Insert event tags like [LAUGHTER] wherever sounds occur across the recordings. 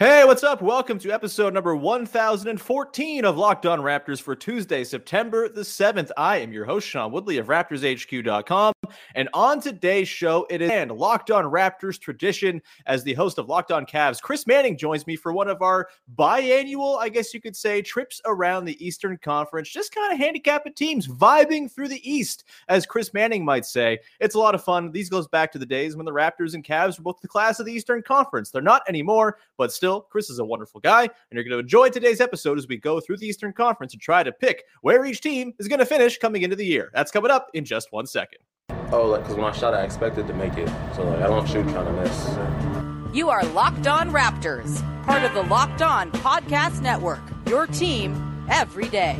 Hey, what's up? Welcome to episode number 1014 of Locked On Raptors for Tuesday, September the 7th. I am your host, Sean Woodley of RaptorsHQ.com. And on today's show, it is and Locked On Raptors tradition as the host of Locked On Cavs. Chris Manning joins me for one of our biannual, I guess you could say, trips around the Eastern Conference, just kind of handicapping teams, vibing through the East, as Chris Manning might say. It's a lot of fun. These goes back to the days when the Raptors and Cavs were both the class of the Eastern Conference. They're not anymore, but still still, Chris is a wonderful guy, and you're going to enjoy today's episode as we go through the Eastern Conference and try to pick where each team is going to finish coming into the year. That's coming up in just one second. Oh, like because when I shot, I expected to make it, so like I don't shoot trying to miss. You are Locked On Raptors, part of the Locked On Podcast Network. Your team every day.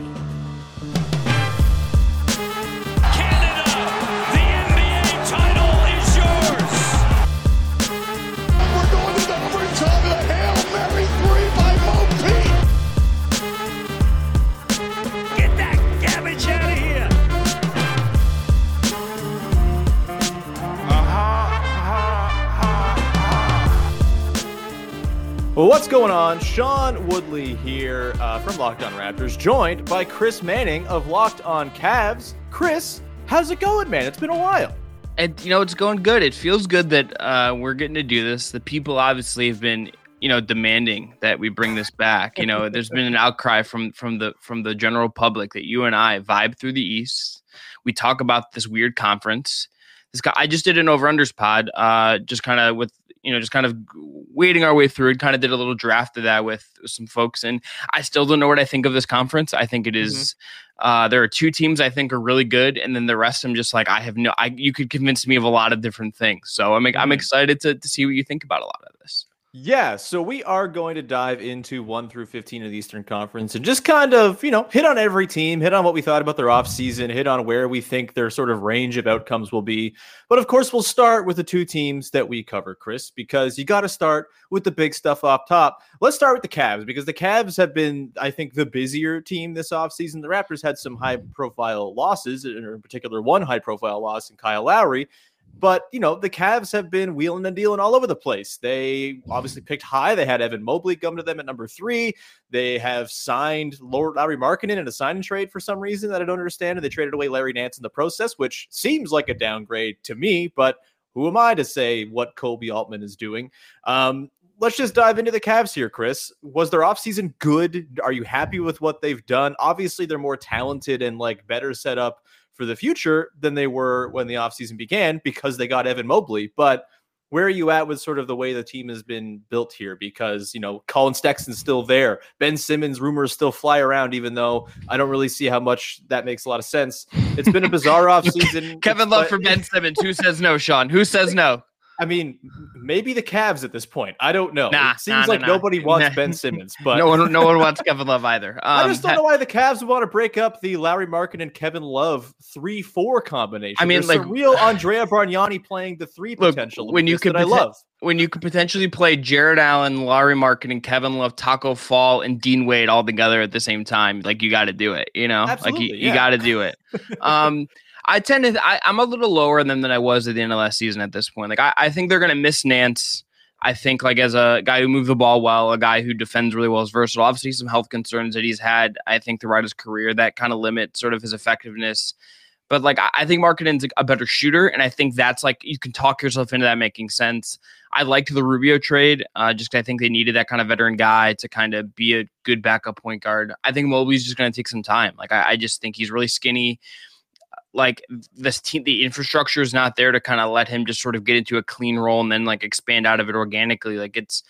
What's going on? Sean Woodley here uh, from Locked On Raptors, joined by Chris Manning of Locked On Cavs. Chris, how's it going, man? It's been a while. And you know, it's going good. It feels good that uh, we're getting to do this. The people obviously have been, you know, demanding that we bring this back. You know, there's been an outcry from from the from the general public that you and I vibe through the East. We talk about this weird conference. This guy, I just did an over unders pod, uh, just kind of with you know, just kind of wading our way through it. Kind of did a little draft of that with, some folks, and I still don't know what I think of this conference. I think it is, mm-hmm. uh, there are two teams I think are really good, and then the rest I'm just like I have no. I you could convince me of a lot of different things. So I'm mm-hmm. I'm excited to to see what you think about a lot of this. Yeah, so we are going to dive into 1 through 15 of the Eastern Conference and just kind of, you know, hit on every team, hit on what we thought about their offseason, hit on where we think their sort of range of outcomes will be. But of course, we'll start with the two teams that we cover, Chris, because you got to start with the big stuff off top. Let's start with the Cavs because the Cavs have been, I think, the busier team this offseason. The Raptors had some high profile losses, in particular, one high profile loss in Kyle Lowry. But you know, the Cavs have been wheeling and dealing all over the place. They obviously picked high. They had Evan Mobley come to them at number three. They have signed Lord Lauri Markkanen in a sign and trade for some reason that I don't understand. And they traded away Larry Nance in the process, which seems like a downgrade to me, but who am I to say what Koby Altman is doing? Um, let's just dive into the Cavs here, Chris. Was their offseason good? Are you happy with what they've done? Obviously, they're more talented and like better set up for the future than they were when the offseason began because they got Evan Mobley. But where are you at with sort of the way the team has been built here? Because, you know, Collin Sexton's still there. Ben Simmons rumors still fly around, even though I don't really see how much that makes a lot of sense. It's been a bizarre [LAUGHS] offseason. Kevin Love for Ben Simmons. Who says no, Sean? Who says no? I mean, maybe the Cavs at this point. I don't know. Nah, it seems nah, like nah, nobody [LAUGHS] wants Ben Simmons, [LAUGHS] but no one, no one wants Kevin Love either. Um, [LAUGHS] I just don't know why the Cavs want to break up the Lauri Markkanen and Kevin Love three-four combination. I mean, There's like real [SIGHS] Andrea Bargnani playing the three look, potential. When you could, poten- I love when you could potentially play Jarrett Allen, Lauri Markkanen, and Kevin Love, Taco Fall, and Dean Wade all together at the same time, like you got to do it. You know, Absolutely, like you, yeah. you got to do it. Um, I tend to I, am a little lower than than I was at the end of last season at this point. Like I, I think they're gonna miss Nance. I think like as a guy who moves the ball well, a guy who defends really well, is versatile. Obviously, some health concerns that he's had. I think throughout his career that kind of limit sort of his effectiveness. But like I, I think Markkanen's a better shooter, and I think that's like you can talk yourself into that making sense. I liked the Rubio trade, uh, just I think they needed that kind of veteran guy to kind of be a good backup point guard. I think Mobley's just going to take some time. Like I, I just think he's really skinny like this team the infrastructure is not there to kind of let him just sort of get into a clean role and then like expand out of it organically like it's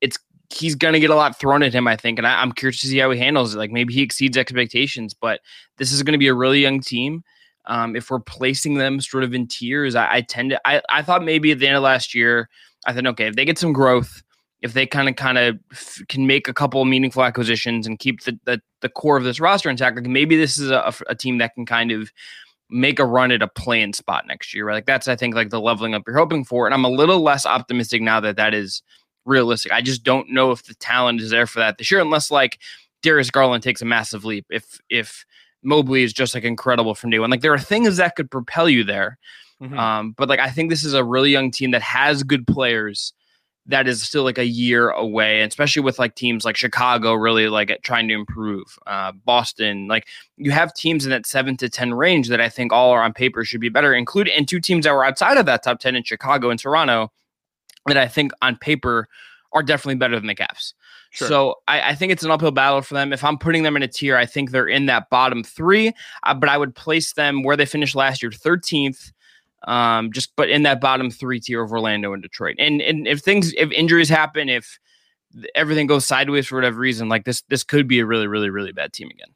it's he's gonna get a lot thrown at him i think and I, i'm curious to see how he handles it like maybe he exceeds expectations but this is going to be a really young team um, if we're placing them sort of in tiers I, I tend to I, I thought maybe at the end of last year i thought okay if they get some growth if they kind of kind of f- can make a couple meaningful acquisitions and keep the, the the core of this roster intact like maybe this is a, a team that can kind of make a run at a playing spot next year. Right? Like that's I think like the leveling up you're hoping for, and I'm a little less optimistic now that that is realistic. I just don't know if the talent is there for that this year, unless like Darius Garland takes a massive leap. If if Mobley is just like incredible from day one, like there are things that could propel you there. Mm-hmm. Um, but like I think this is a really young team that has good players that is still like a year away, and especially with like teams like Chicago really like trying to improve. Uh, Boston, like you have teams in that seven to ten range that I think all are on paper should be better, including and two teams that were outside of that top ten in Chicago and Toronto that I think on paper are definitely better than the Cavs. Sure. So I, I, think it's an uphill battle for them. If I'm putting them in a tier, I think they're in that bottom three, uh, but I would place them where they finished last year, 13th um, just but in that bottom three tier of Orlando and Detroit. And and if things if injuries happen, if everything goes sideways for whatever reason, like this this could be a really really really bad team again.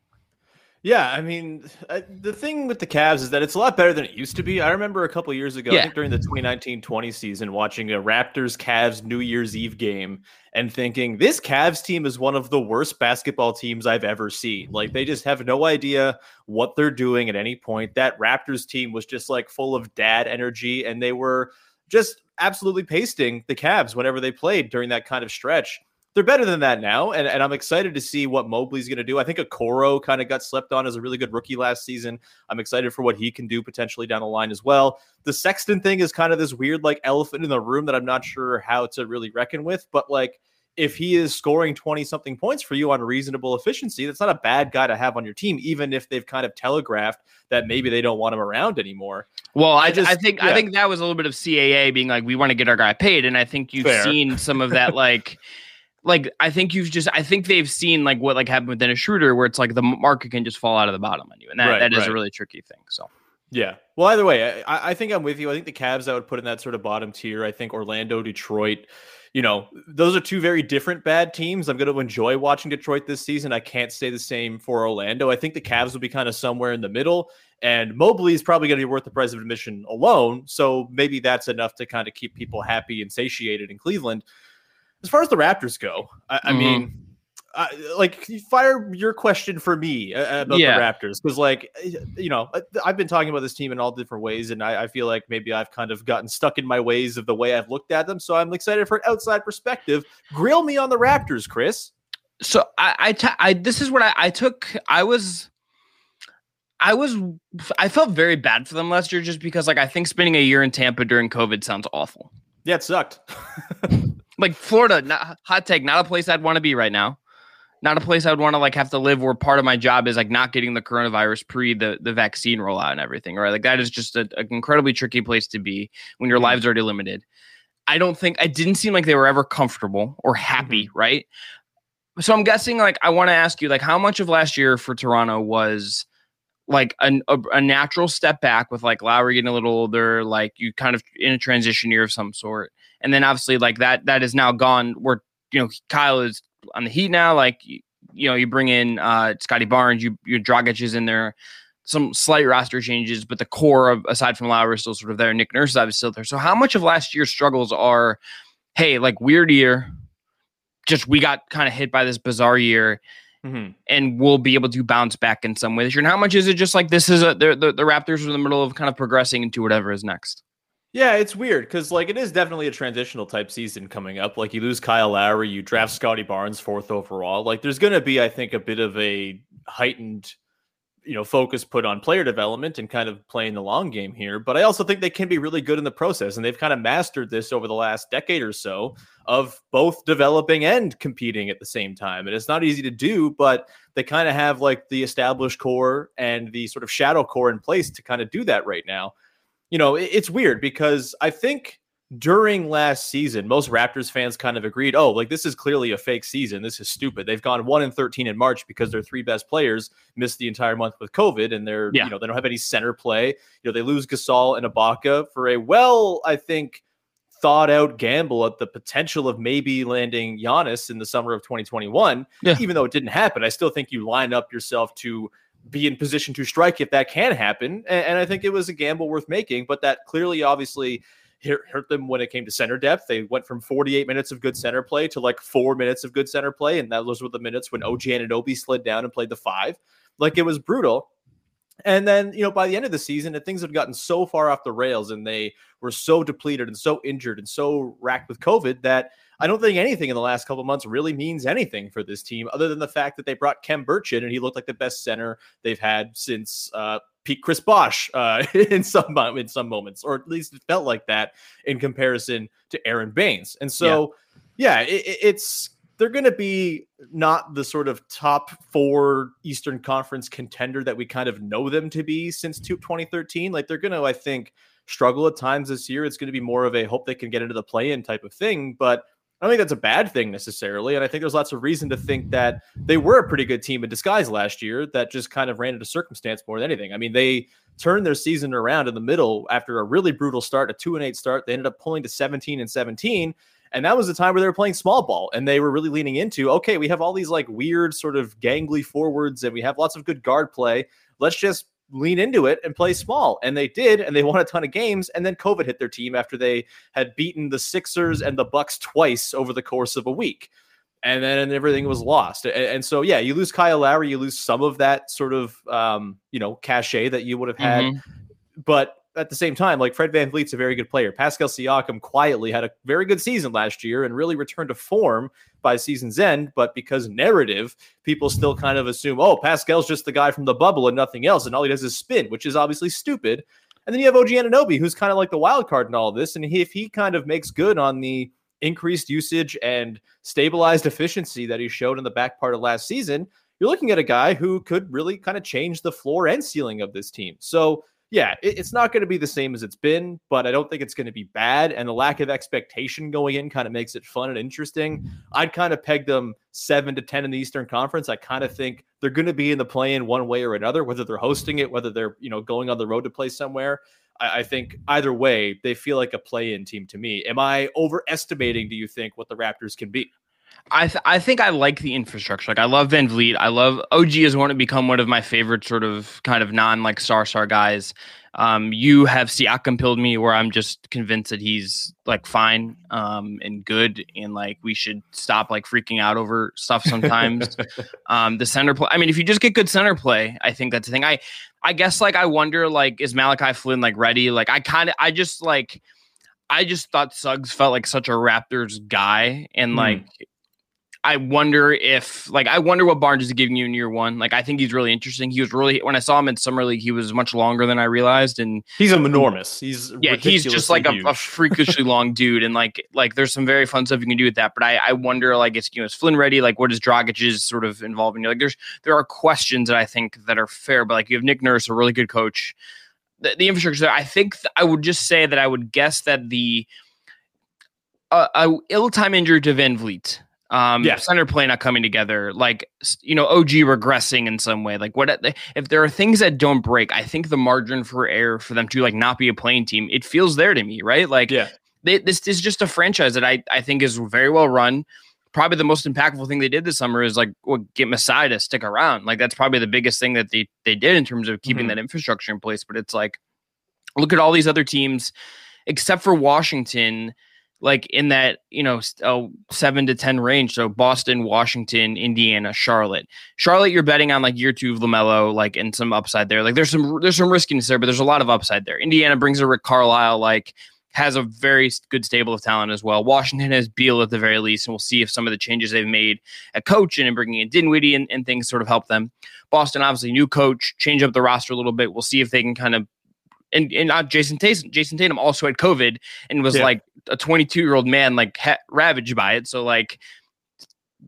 Yeah, I mean, uh, the thing with the Cavs is that it's a lot better than it used to be. I remember a couple years ago, yeah. I think during the 2019-20 season, watching a Raptors Cavs New Year's Eve game and thinking this Cavs team is one of the worst basketball teams I've ever seen. Like they just have no idea what they're doing at any point. That Raptors team was just like full of dad energy, and they were just absolutely pasting the Cavs whenever they played during that kind of stretch they're better than that now, and, and I'm excited to see what Mobley's going to do. I think Okoro kind of got slept on as a really good rookie last season. I'm excited for what he can do potentially down the line as well. The Sexton thing is kind of this weird like elephant in the room that I'm not sure how to really reckon with, but like if he is scoring 20 something points for you on reasonable efficiency, that's not a bad guy to have on your team, even if they've kind of telegraphed that maybe they don't want him around anymore. Well, I, just, I think yeah. I think that was a little bit of CAA being like, we want to get our guy paid. And I think you've Fair. seen some of that like [LAUGHS] like I think you've just I think they've seen like what like happened with Dennis Schroeder where it's like the market can just fall out of the bottom on you, and that, right, that is right. a really tricky thing. So yeah. Well, either way, I, I, think I'm with you. I think the Cavs I would put in that sort of bottom tier. I think Orlando, Detroit, you know, those are two very different bad teams. I'm going to enjoy watching Detroit this season. I can't say the same for Orlando. I think the Cavs will be kind of somewhere in the middle, and Mobley is probably going to be worth the price of admission alone. So maybe that's enough to kind of keep people happy and satiated in Cleveland as far as the Raptors go, I, I mm-hmm. mean, like fire your question for me uh, about yeah. the Raptors because, like, you know, uh, I've been talking about this team in all different ways, and I, I, feel like maybe I've kind of gotten stuck in my ways of the way I've looked at them. So I'm excited for an outside perspective. Grill me on the Raptors, Chris. So I, I, t- I this is what I, I took. I was. I was I felt very bad for them last year just because like I think spending a year in Tampa during COVID sounds awful. Yeah, it sucked. [LAUGHS] like Florida, not, hot take, not a place I'd want to be right now. Not a place I would want to like have to live where part of my job is like not getting the coronavirus pre the, the vaccine rollout and everything, right? Like that is just an incredibly tricky place to be when your mm-hmm. lives are already limited. I don't think I didn't seem like they were ever comfortable or happy, mm-hmm. right? So I'm guessing like I want to ask you like how much of last year for Toronto was like a, a, a, natural step back with like Lowry getting a little older, like you kind of in a transition year of some sort. And then obviously like that that is now gone where you know Kyle is on the Heat now. Like you, you know you bring in uh Scottie Barnes, you your Dragic is in there, some slight roster changes, but the core of aside from Lowry is still sort of there. Nick Nurse is still there. So how much of last year's struggles are, hey, like weird year, just we got kind of hit by this bizarre year Mm-hmm. and we'll be able to bounce back in some way this year. And how much is it just like this is a the, the, the Raptors are in the middle of kind of progressing into whatever is next? Yeah, it's weird because like it is definitely a transitional type season coming up. Like you lose Kyle Lowry, you draft Scottie Barnes fourth overall. Like there's going to be, I think, a bit of a heightened you know focus put on player development and kind of playing the long game here but i also think they can be really good in the process and they've kind of mastered this over the last decade or so of both developing and competing at the same time and it's not easy to do but they kind of have like the established core and the sort of shadow core in place to kind of do that right now. You know it's weird because i think during last season, most Raptors fans kind of agreed, oh, like this is clearly a fake season. This is stupid. They've gone one and 13 in March because their three best players missed the entire month with COVID and they're, yeah. you know, they don't have any center play. You know, they lose Gasol and Ibaka for a well, I think, thought out gamble at the potential of maybe landing Giannis in the summer of 2021. Yeah. Even though it didn't happen, I still think you line up yourself to be in position to strike if that can happen. And, and I think it was a gamble worth making, but that clearly, obviously, hurt them when it came to center depth. They went from 48 minutes of good center play to like four minutes of good center play, and that those were the minutes when OG Anunoby slid down and played the five. Like it was brutal. And then, you know, by the end of the season, things had gotten so far off the rails and they were so depleted and so injured and so racked with COVID that I don't think anything in the last couple months really means anything for this team other than the fact that they brought Khem Birch in and he looked like the best center they've had since uh, Pete Chris Bosh uh, [LAUGHS] in some in some moments, or at least it felt like that in comparison to Aron Baynes. And so, yeah, yeah it, it's they're going to be not the sort of top four Eastern Conference contender that we kind of know them to be since 2013. Like they're going to, I think, struggle at times this year. It's going to be more of a hope they can get into the play in type of thing. But I don't think that's a bad thing necessarily. And I think there's lots of reason to think that they were a pretty good team in disguise last year that just kind of ran into circumstance more than anything. I mean, they turned their season around in the middle after a really brutal start, a two and eight start. They ended up pulling to 17 and 17. And that was the time where they were playing small ball and they were really leaning into, okay, we have all these like weird sort of gangly forwards and we have lots of good guard play. Let's just lean into it and play small. And they did, and they won a ton of games. And then COVID hit their team after they had beaten the Sixers and the Bucks twice over the course of a week. And then everything was lost. And, and so, yeah, you lose Kyle Lowry, you lose some of that sort of, um, you know, cachet that you would have had. Mm-hmm. But at the same time, like Fred VanVleet's a very good player. Pascal Siakam quietly had a very good season last year and really returned to form by season's end. But because narrative, people still kind of assume, oh, Pascal's just the guy from the bubble and nothing else. And all he does is spin, which is obviously stupid. And then you have OG Anunoby, who's kind of like the wild card in all of this. And if he kind of makes good on the increased usage and stabilized efficiency that he showed in the back part of last season, you're looking at a guy who could really kind of change the floor and ceiling of this team. So yeah, it, it's not going to be the same as it's been, but I don't think it's going to be bad. And the lack of expectation going in kind of makes it fun and interesting. I'd kind of peg them seven to 10 in the Eastern Conference. I kind of think they're going to be in the play in one way or another, whether they're hosting it, whether they're, you know, going on the road to play somewhere. I, I think either way, they feel like a play in team to me. Am I overestimating, do you think, what the Raptors can be? I th- I think I like the infrastructure. Like I love VanVleet. I love OG has want to become one of my favorite sort of kind of non like star star guys. Um, you have Siakam pilled me where I'm just convinced that he's like fine um, and good and like we should stop like freaking out over stuff sometimes. [LAUGHS] um, the center play. I mean, if you just get good center play, I think that's the thing. I I guess like I wonder like is Malachi Flynn like ready? Like I kind of I just like I just thought Suggs felt like such a Raptors guy and mm. I wonder if like I wonder what Barnes is giving you in year one. Like I think he's really interesting. He was really when I saw him in summer league, he was much longer than I realized, and he's enormous. He's yeah, he's just like a, a, freakishly [LAUGHS] long dude, and like like there's some very fun stuff you can do with that. But I I wonder like is you know is Flynn ready? Like what is Dragic's sort of involved in? Like there's there are questions that I think that are fair, but like you have Nick Nurse, a really good coach. The, the infrastructure. There, I think th- I would just say that I would guess that the uh, a ill time injury to VanVleet um yeah. center play not coming together like you know og regressing in some way like what if there are things that don't break i think the margin for error for them to like not be a playing team it feels there to me right like yeah they, this is just a franchise that i i think is very well run probably the most impactful thing they did this summer is like well, get Masai to stick around like that's probably the biggest thing that they they did in terms of keeping mm-hmm. that infrastructure in place but it's like look at all these other teams except for washington like in that you know oh, seven to ten range. So Boston, Washington, Indiana, Charlotte. Charlotte, you're betting on like year two of Lamelo, like and some upside there. Like there's some there's some riskiness there, but there's a lot of upside there. Indiana brings a Rick Carlisle, like has a very good stable of talent as well. Washington has Beal at the very least, and we'll see if some of the changes they've made at coach and in bringing in Dinwiddie and, and things sort of help them. Boston, obviously, new coach, change up the roster a little bit. We'll see if they can kind of and and not Jayson Tatum. Jayson Tatum also had COVID and was Yeah. like a 22 year old man, like ha- ravaged by it. So like,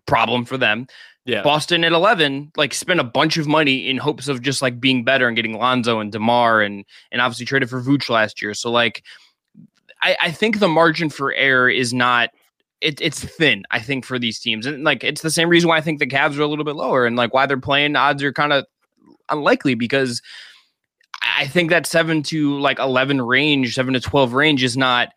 problem for them. Yeah. Boston at 11, like spent a bunch of money in hopes of just like being better and getting Lonzo and DeMar and and obviously traded for Vooch last year. So like, I, I think the margin for error is not. It, it's thin, I think, for these teams, and like it's the same reason why I think the Cavs are a little bit lower, and like why they're playing odds are kind of unlikely because I think that seven to like eleven range, seven to twelve range is not,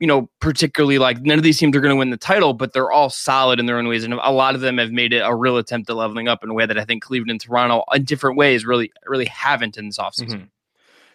you know, particularly like none of these teams are going to win the title, but they're all solid in their own ways, and a lot of them have made it a real attempt at leveling up in a way that I think Cleveland and Toronto, in different ways, really really haven't in this offseason. Mhm.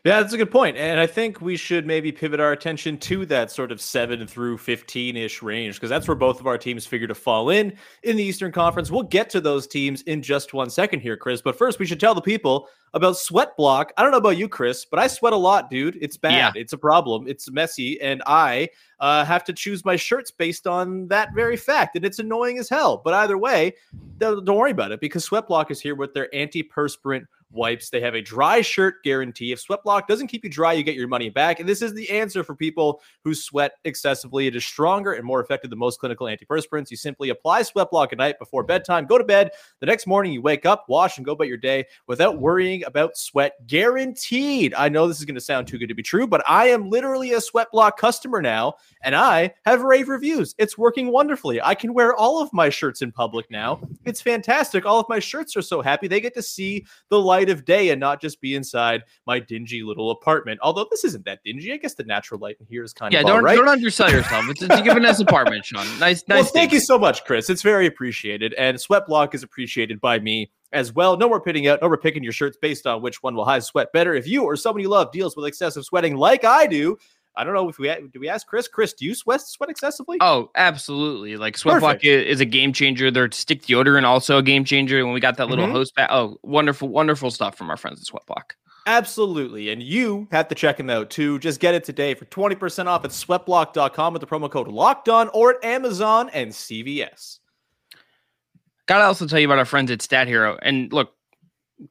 Yeah, that's a good point. And I think we should maybe pivot our attention to that sort of 7 through 15 ish range because that's where both of our teams figure to fall in in the Eastern Conference. We'll get to those teams in just one second here, Chris. But first, we should tell the people about Sweat Block. I don't know about you, Chris, but I sweat a lot, dude. It's bad. It's a problem. It's messy. And I uh, have to choose my shirts based on that very fact. And it's annoying as hell. But either way, don't, don't worry about it because Sweat Block is here with their antiperspirant wipes. They have a dry shirt guarantee. If Sweat Block doesn't keep you dry, you get your money back. And this is the answer for people who sweat excessively. It is stronger and more effective than most clinical antiperspirants. You simply apply Sweat Block at night before bedtime, go to bed. The next morning, you wake up, wash, and go about your day without worrying about sweat. Guaranteed. I know this is going to sound too good to be true, but I am literally a Sweat Block customer now, and I have rave reviews. It's working wonderfully. I can wear all of my shirts in public now. It's fantastic. All of my shirts are so happy. They get to see the light of day and not just be inside my dingy little apartment. Although this isn't that dingy. I guess the natural light in here is kind Yeah, of all don't right. don't undersell yourself. It's, it's given nice apartment, Sean. Nice, [LAUGHS] nice. well, thank you so much, Chris. It's very appreciated. And Sweat Block is appreciated by me as well. No more pitting out, no more picking your shirts based on which one will hide sweat better. If you or someone you love deals with excessive sweating like I do, I don't know if we do we ask Chris. Chris, do you sweat sweat excessively? Oh, absolutely. Like Sweat Block Perfect. is a game changer. Their stick deodorant and also a game changer. When we got that little Mhm. host pack, oh, wonderful, wonderful stuff from our friends at Sweat Block. Absolutely. And you have to check them out too. Just get it today for 20% off at sweatblock.com with the promo code locked on or at Amazon and CVS. Gotta also tell you about our friends at Stat Hero. And look,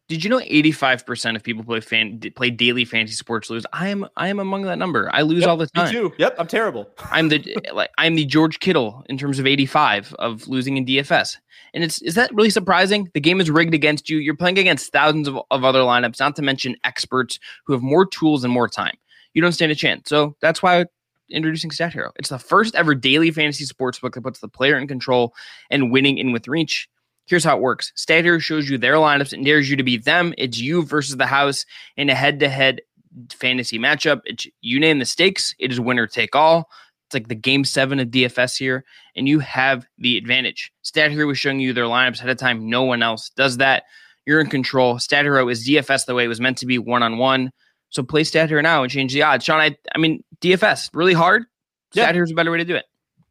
did you know 85% of people play fan play daily fantasy sports lose? I am I am among that number. I lose Yep, all the time. Me too. Yep, I'm terrible. [LAUGHS] I'm the like I'm the George Kittle in terms of 85 of losing in DFS. And it's is that really surprising? The game is rigged against you. You're playing against thousands of, of other lineups, not to mention experts who have more tools and more time. You don't stand a chance. So that's why introducing Stat Hero. It's the first ever daily fantasy sports book that puts the player in control and winning in with reach. Here's how it works. Stat Hero shows you their lineups and dares you to beat them. It's you versus the house in a head-to-head fantasy matchup. It's you name the stakes. It is winner take all. It's like the game seven of DFS here, and you have the advantage. Stat Hero is showing you their lineups ahead of time. No one else does that. You're in control. Stat Hero is DFS the way it was meant to be, one on one. So play Stat Hero now and change the odds. Sean, I, I mean, DFS really hard. Yeah. Stat Hero's a better way to do it.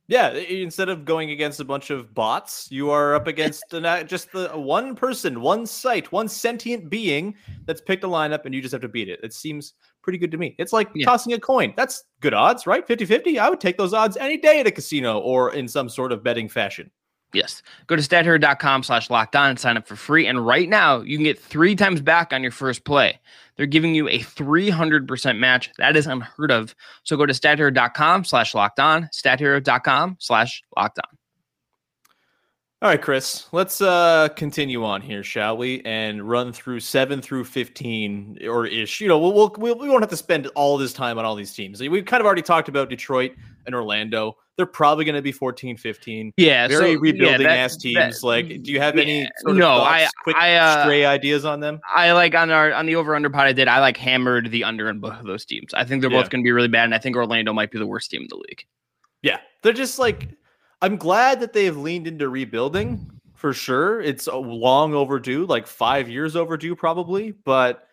Yeah, instead of going against a bunch of bots, you are up against an, uh, just the one person, one site, one sentient being that's picked a lineup and you just have to beat it. It seems pretty good to me. It's like Yeah. tossing a coin. That's good odds, right? 50-50. I would take those odds any day at a casino or in some sort of betting fashion. Yes. Go to stathero.com slash locked on and sign up for free. And right now, you can get three times back on your first play. They're giving you a 300% match. That is unheard of. So go to stathero.com slash locked on, stathero.com slash locked on. All right, Chris, let's uh continue on here, shall we? And run through 7 through 15 or ish. You know, we'll, we'll we won't have to spend all this time on all these teams. We've kind of already talked about Detroit and Orlando. They're probably going to be 14 15. Yeah. Very so, rebuilding yeah, that- ass teams. that- like, do you have any yeah, sort of no, thoughts, I- quick I, uh, stray ideas on them? I like on our on the over under pod I did, I like hammered the under in both of those teams. I think they're Yeah. both going to be really bad. And I think Orlando might be the worst team in the league. Yeah, they're just like I'm glad that they have leaned into rebuilding for sure. It's long overdue, like five years overdue, probably, but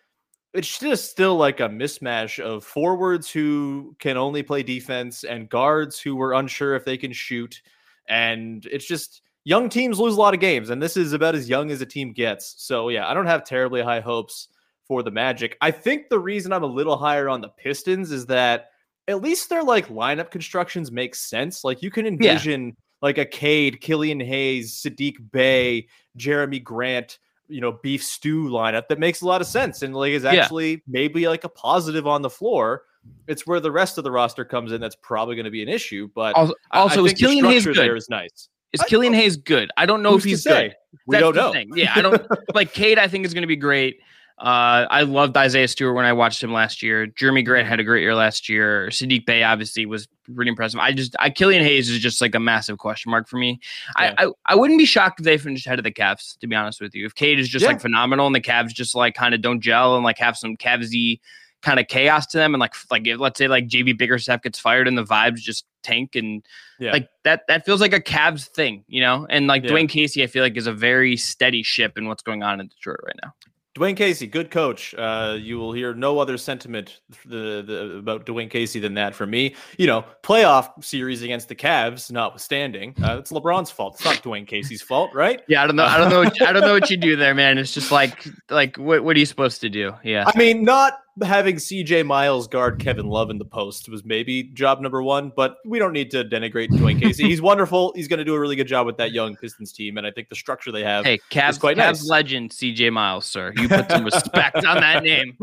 it's just still like a mismatch of forwards who can only play defense and guards who were unsure if they can shoot. And it's just young teams lose a lot of games, and this is about as young as a team gets. So, yeah, I don't have terribly high hopes for the Magic. I think the reason I'm a little higher on the Pistons is that at least their like lineup constructions make sense. Like you can envision yeah. like a Cade, Killian Hayes, Saddiq Bey, Jerami Grant, you know, beef stew lineup that makes a lot of sense and like is actually yeah. maybe like a positive on the floor. It's where the rest of the roster comes in that's probably going to be an issue. But also, also I, is Killian Hayes good? There is nice. Is I, Killian Hayes good? I don't know if he's good. We That's don't know. Thing. Yeah, I don't [LAUGHS] like Cade. I think is going to be great. Uh, I loved Isaiah Stewart when I watched him last year. Jerami Grant had a great year last year. Saddiq Bey obviously was pretty impressive. I just, I Killian Hayes is just like a massive question mark for me. Yeah. I, I, I wouldn't be shocked if they finished ahead of the Cavs. To be honest with you, if Cade is just yeah. like phenomenal and the Cavs just like kind of don't gel and like have some Cavsy kind of chaos to them and like like if, let's say like JB Bickerstaff gets fired and the vibes just tank and yeah. like that that feels like a Cavs thing, you know? And like yeah. Dwane Casey I feel like is a very steady ship in what's going on in Detroit right now. Dwane Casey, good coach. Uh, you will hear no other sentiment the, the, about Dwane Casey than that for me. You know, playoff series against the Cavs, notwithstanding, uh, it's LeBron's fault. It's not Dwane Casey's fault, right? Yeah, I don't know. I don't know. [LAUGHS] What, I don't know what you do there, man. It's just like, like, what, what are you supposed to do? Yeah. I mean, not having CJ Miles guard Kevin Love in the post was maybe job number one, but we don't need to denigrate Dwane Casey. [LAUGHS] He's wonderful. He's going to do a really good job with that young Pistons team, and I think the structure they have. Hey, Cavs, quite Cavs nice. legend CJ Miles, sir. You put some respect on that name.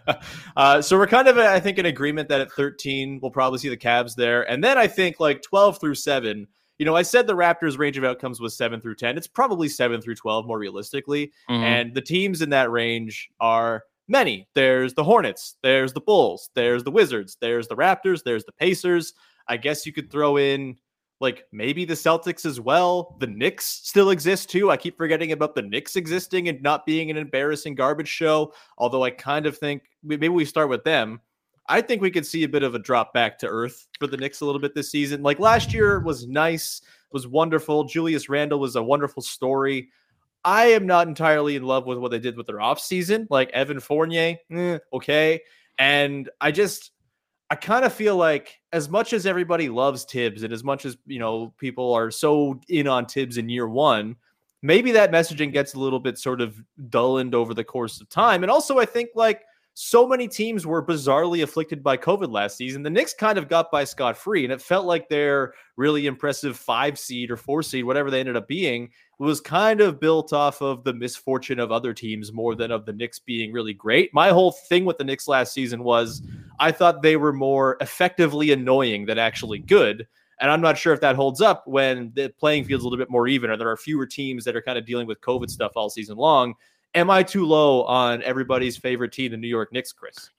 [LAUGHS] uh, so we're kind of, I think, in agreement that at 13 we'll probably see the Cavs there, and then I think like 12 through seven. You know, I said the Raptors' range of outcomes was seven through 10. It's probably seven through 12 more realistically. Mm-hmm. And the teams in that range are many. There's the Hornets, there's the Bulls, there's the Wizards, there's the Raptors, there's the Pacers. I guess you could throw in like maybe the Celtics as well. The Knicks still exist too. I keep forgetting about the Knicks existing and not being an embarrassing garbage show. Although I kind of think maybe we start with them. I think we could see a bit of a drop back to earth for the Knicks a little bit this season. Like last year was nice, was wonderful. Julius Randle was a wonderful story. I am not entirely in love with what they did with their offseason. Like Evan Fournier, eh, okay. And I just, I kind of feel like as much as everybody loves Thibs and as much as, you know, people are so in on Thibs in year one, maybe that messaging gets a little bit sort of dullened over the course of time. And also, I think like so many teams were bizarrely afflicted by COVID last season. The Knicks kind of got by scot free, and it felt like their really impressive five seed or four seed, whatever they ended up being, was kind of built off of the misfortune of other teams more than of the Knicks being really great. My whole thing with the Knicks last season was I thought they were more effectively annoying than actually good. And I'm not sure if that holds up when the playing field's a little bit more even, or there are fewer teams that are kind of dealing with COVID stuff all season long. Am I too low on everybody's favorite team, the New York Knicks, Chris?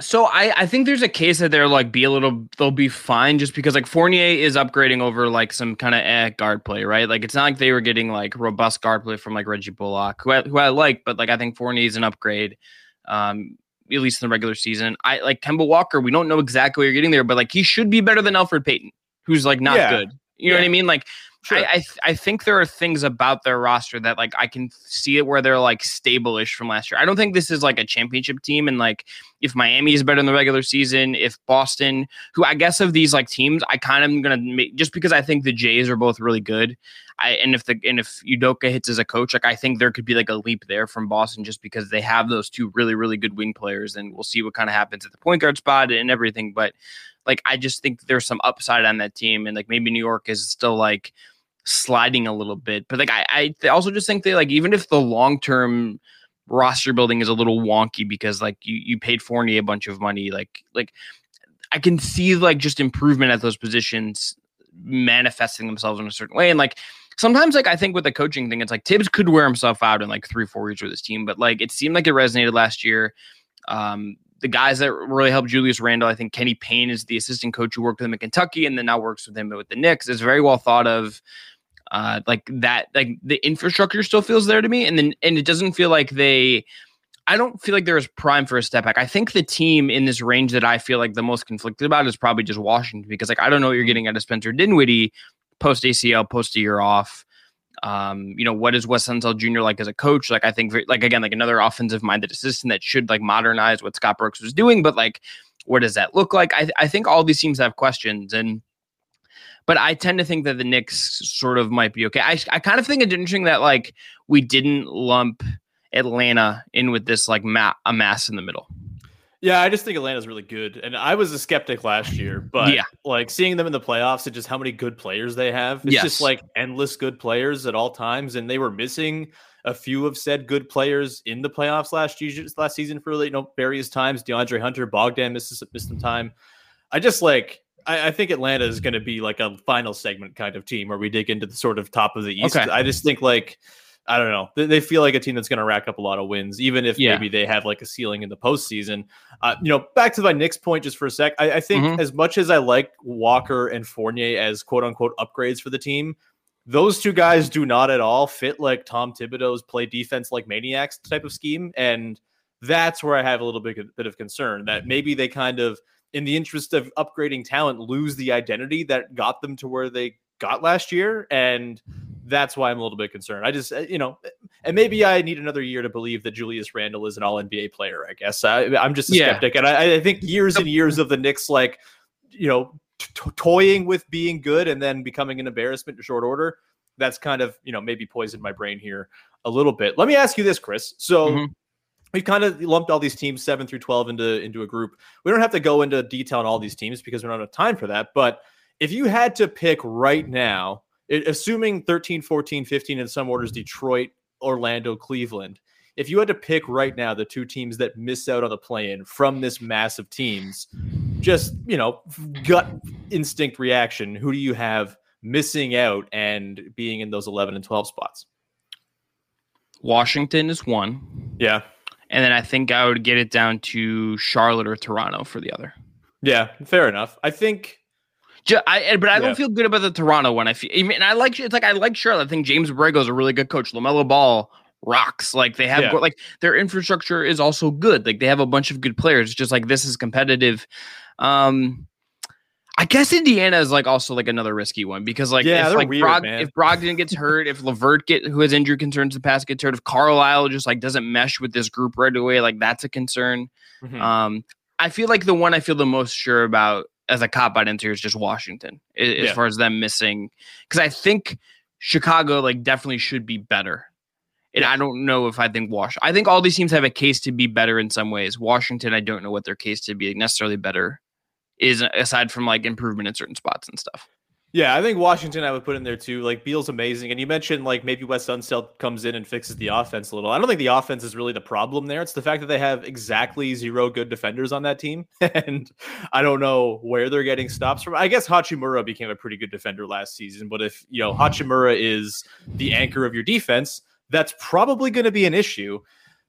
So I, I think there's a case that they're like be a little they'll be fine just because like Fournier is upgrading over like some kind of eh, guard play, right? Like it's not like they were getting like robust guard play from like Reggie Bullock, who I, who I like, but like I think Fournier is an upgrade, um, at least in the regular season. I like Kemba Walker. We don't know exactly what you're getting there, but like he should be better than Elfrid Payton, who's like not yeah. good. You know yeah. what I mean? Like Sure. I I, th- I, think there are things about their roster that like I can see it where they're like stable-ish from last year. I don't think this is like a championship team, and like if Miami is better in the regular season, if Boston, who I guess of these like teams, I kind of am gonna make just because I think the Jays are both really good. I and if the and if Udoka hits as a coach, like I think there could be like a leap there from Boston just because they have those two really really good wing players, and we'll see what kind of happens at the point guard spot and everything. But like I just think there's some upside on that team, and like maybe New York is still like sliding a little bit. But like I, I also just think that like even if the long term roster building is a little wonky because like you you paid Fournier a bunch of money, like like I can see like just improvement at those positions manifesting themselves in a certain way. And like sometimes like I think with the coaching thing, it's like Thibs could wear himself out in like three, four years with this team, but like it seemed like it resonated last year. Um, the guys that really helped Julius Randle, I think Kenny Payne is the assistant coach who worked with him in Kentucky and then now works with him with the Knicks. Is very well thought of uh, like that like the infrastructure still feels there to me and then and it doesn't feel like they I don't feel like they're prime for a step back. I think the team in this range that I feel like the most conflicted about is probably just Washington because like I don't know what you're getting out of Spencer Dinwiddie post ACL, post a year off. Um, you know, what is Wes Unseld Jr. like as a coach? Like I think like again, like another offensive minded assistant that should like modernize what Scott Brooks was doing, but like what does that look like? I, I think all these teams have questions and but I tend to think that the Knicks sort of might be okay. I, I kind of think it's interesting that like we didn't lump Atlanta in with this like ma- a mass in the middle. Yeah, I just think Atlanta's really good, and I was a skeptic last year, but Yeah. like seeing them in the playoffs and just how many good players they have, it's Yes. just like endless good players at all times, and they were missing a few of said good players in the playoffs last year, last season for you know various times. DeAndre Hunter, Bogdan missed missed some time. I just like. I, I think Atlanta is going to be like a final segment kind of team where we dig into the sort of top of the East. Okay. I just think like I don't know. They, they feel like a team that's going to rack up a lot of wins, even if Yeah. maybe they have like a ceiling in the postseason. Uh, you know, back to my Knicks point just for a sec. I, I think Mhm. as much as I like Walker and Fournier as quote unquote upgrades for the team, those two guys do not at all fit like Tom Thibodeau's play defense like maniacs type of scheme. And that's where I have a little bit, bit of concern that maybe they kind of, in the interest of upgrading talent, lose the identity that got them to where they got last year. And that's why I'm a little bit concerned. I just, uh, you know, and maybe I need another year to believe that Julius Randle is an all NBA player, I guess. I, I'm just a Yeah. skeptic. And I, I think years and years of the Knicks, like, you know, toying with being good and then becoming an embarrassment in short order, that's kind of, you know, maybe poisoned my brain here a little bit. Let me ask you this, Chris. So, Mhm. We've kind of lumped all these teams seven through 12 into, into a group. We don't have to go into detail on all these teams because we don't have time for that. But if you had to pick right now, i- assuming 13, 14, 15 in some orders, Detroit, Orlando, Cleveland, if you had to pick right now the two teams that miss out on the play in from this mass of teams, just, you know, gut instinct reaction, who do you have missing out and being in those 11 and 12 spots? Washington is one, Yeah. And then I think I would get it down to Charlotte or Toronto for the other. Yeah. Fair enough. I think. Ju- I, but I Yeah. don't feel good about the Toronto one. I feel, mean, I like it's like I like Charlotte. I think James Borrego is a really good coach. Lamelo Ball rocks. Like they have Yeah. like their infrastructure is also good. Like they have a bunch of good players. It's just like this is competitive. Um, I guess Indiana is like also like another risky one because like Yeah, if like weird, Brog- man. if Brogdon gets hurt, if LeVert get who has injury concerns the past gets hurt, if Carlisle just like doesn't mesh with this group right away, like that's a concern. Mhm. Um, I feel like the one I feel the most sure about as a cop out answer is just Washington, a- as Yeah. far as them missing, because I think Chicago like definitely should be better. And I don't know if I think Wash. I think all these teams have a case to be better in some ways. Washington, I don't know what their case to be necessarily better is, aside from like improvement in certain spots and stuff. Yeah, I think Washington I would put in there too. Like Beal's amazing, and you mentioned like maybe Wes Unseld comes in and fixes the offense a little. I don't think the offense is really the problem there. It's the fact that they have exactly zero good defenders on that team, [LAUGHS] and I don't know where they're getting stops from. I guess Hachimura became a pretty good defender last season, but if you know Hachimura is the anchor of your defense, that's probably going to be an issue.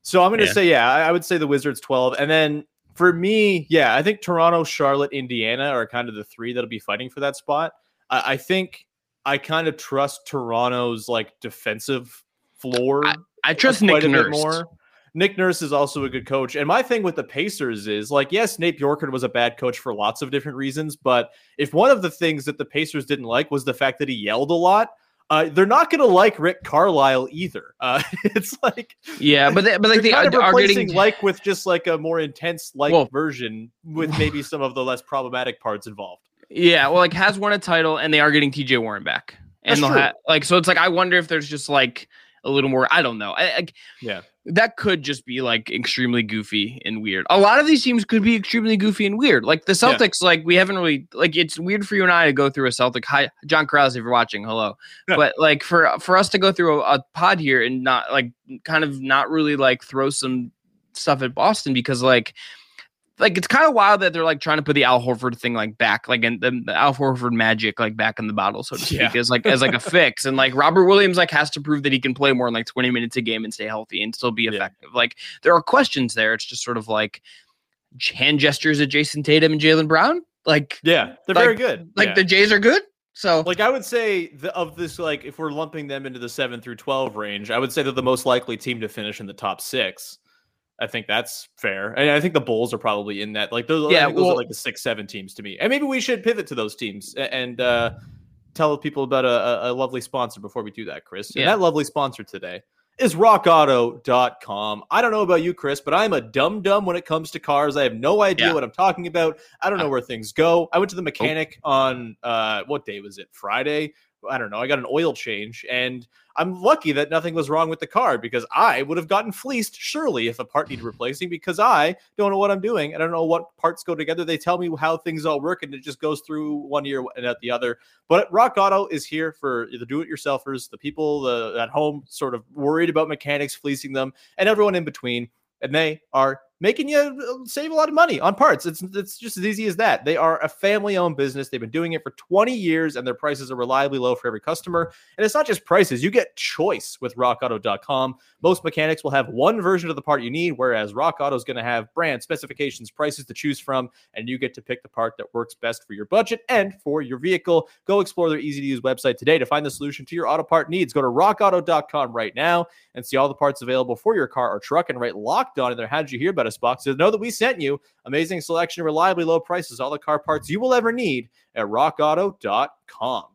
So I'm going to Yeah. say, yeah, I, I would say the Wizards 12, and then for me, yeah, I think Toronto, Charlotte, Indiana are kind of the three that'll be fighting for that spot. I, I think I kind of trust Toronto's like defensive floor. I trust quite Nick Nurse. Nick Nurse is also a good coach. And my thing with the Pacers is like, yes, Nate Bjorkgren was a bad coach for lots of different reasons. But if one of the things that the Pacers didn't like was the fact that he yelled a lot, uh, they're not going to like Rick Carlisle either. Uh, [LAUGHS] it's like, Yeah, but they, but like they're they kind of replacing getting like with just like a more intense like Well- version with [LAUGHS] maybe some of the less problematic parts involved. Yeah, well, like has won a title, and they are getting T.J. Warren back, and That's they'll ha- like so. It's like I wonder if there's just like a little more. I don't know. I, I, Yeah. that could just be like extremely goofy and weird. A lot of these teams could be extremely goofy and weird. Like the Yeah. Celtics, like we haven't really like it's weird for you and I to go through a Celtic. Hi, John Krause, if you're watching, hello. Yeah. But like for for us to go through a, a pod here and not like kind of not really like throw some stuff at Boston because like like it's kind of wild that they're like trying to put the Al Horford thing like back, like in the, the Al Horford magic, like back in the bottle, so to speak, Yeah. as like as like a [LAUGHS] fix. And like Robert Williams like has to prove that he can play more than like 20 minutes a game and stay healthy and still be Yeah. effective. Like there are questions there. It's just sort of like hand gestures at Jayson Tatum and Jaylen Brown. Like Yeah, they're Like- very good. like Yeah. the Jays are good. So Like I would say the, of this, like if we're lumping them into the seven through twelve range, I would say they're the most likely team to finish in the top six. I think that's fair, and I think the Bulls are probably in that. Like those, Yeah, those well- are like the six, seven teams to me. And maybe we should pivot to those teams and uh, tell people about a, a, lovely sponsor before we do that, Chris. And Yeah. that lovely sponsor today is rockauto.com. I don't know about you, Chris, but I'm a dumb dumb when it comes to cars. I have no idea Yeah. what I'm talking about. I don't know Uh, where things go. I went to the mechanic on uh what day was it? Friday. I don't know, I got an oil change and I'm lucky that nothing was wrong with the car because I would have gotten fleeced surely if a part needed replacing because I don't know what I'm doing. I don't know what parts go together. They tell me how things all work and it just goes through one year and at the other. But Rock Auto is here for the do-it-yourselfers, the people the, at home sort of worried about mechanics fleecing them, and everyone in between. And they are making you uh, save a lot of money on parts. It's it's just as easy as that. They are a family-owned business. They've been doing it for 20 years and their prices are reliably low for every customer. And it's not just prices. You get choice with rockauto.com. Most mechanics will have one version of the part you need whereas Rock Auto is going to have brand specifications, prices to choose from and you get to pick the part that works best for your budget and for your vehicle. Go explore their easy-to-use website today to find the solution to your auto part needs. Go to rockauto.com right now and see all the parts available for your car or truck and write locked on in there. How did you hear about us box to know that we sent you amazing selection, reliably low prices, all the car parts you will ever need at rockauto.com.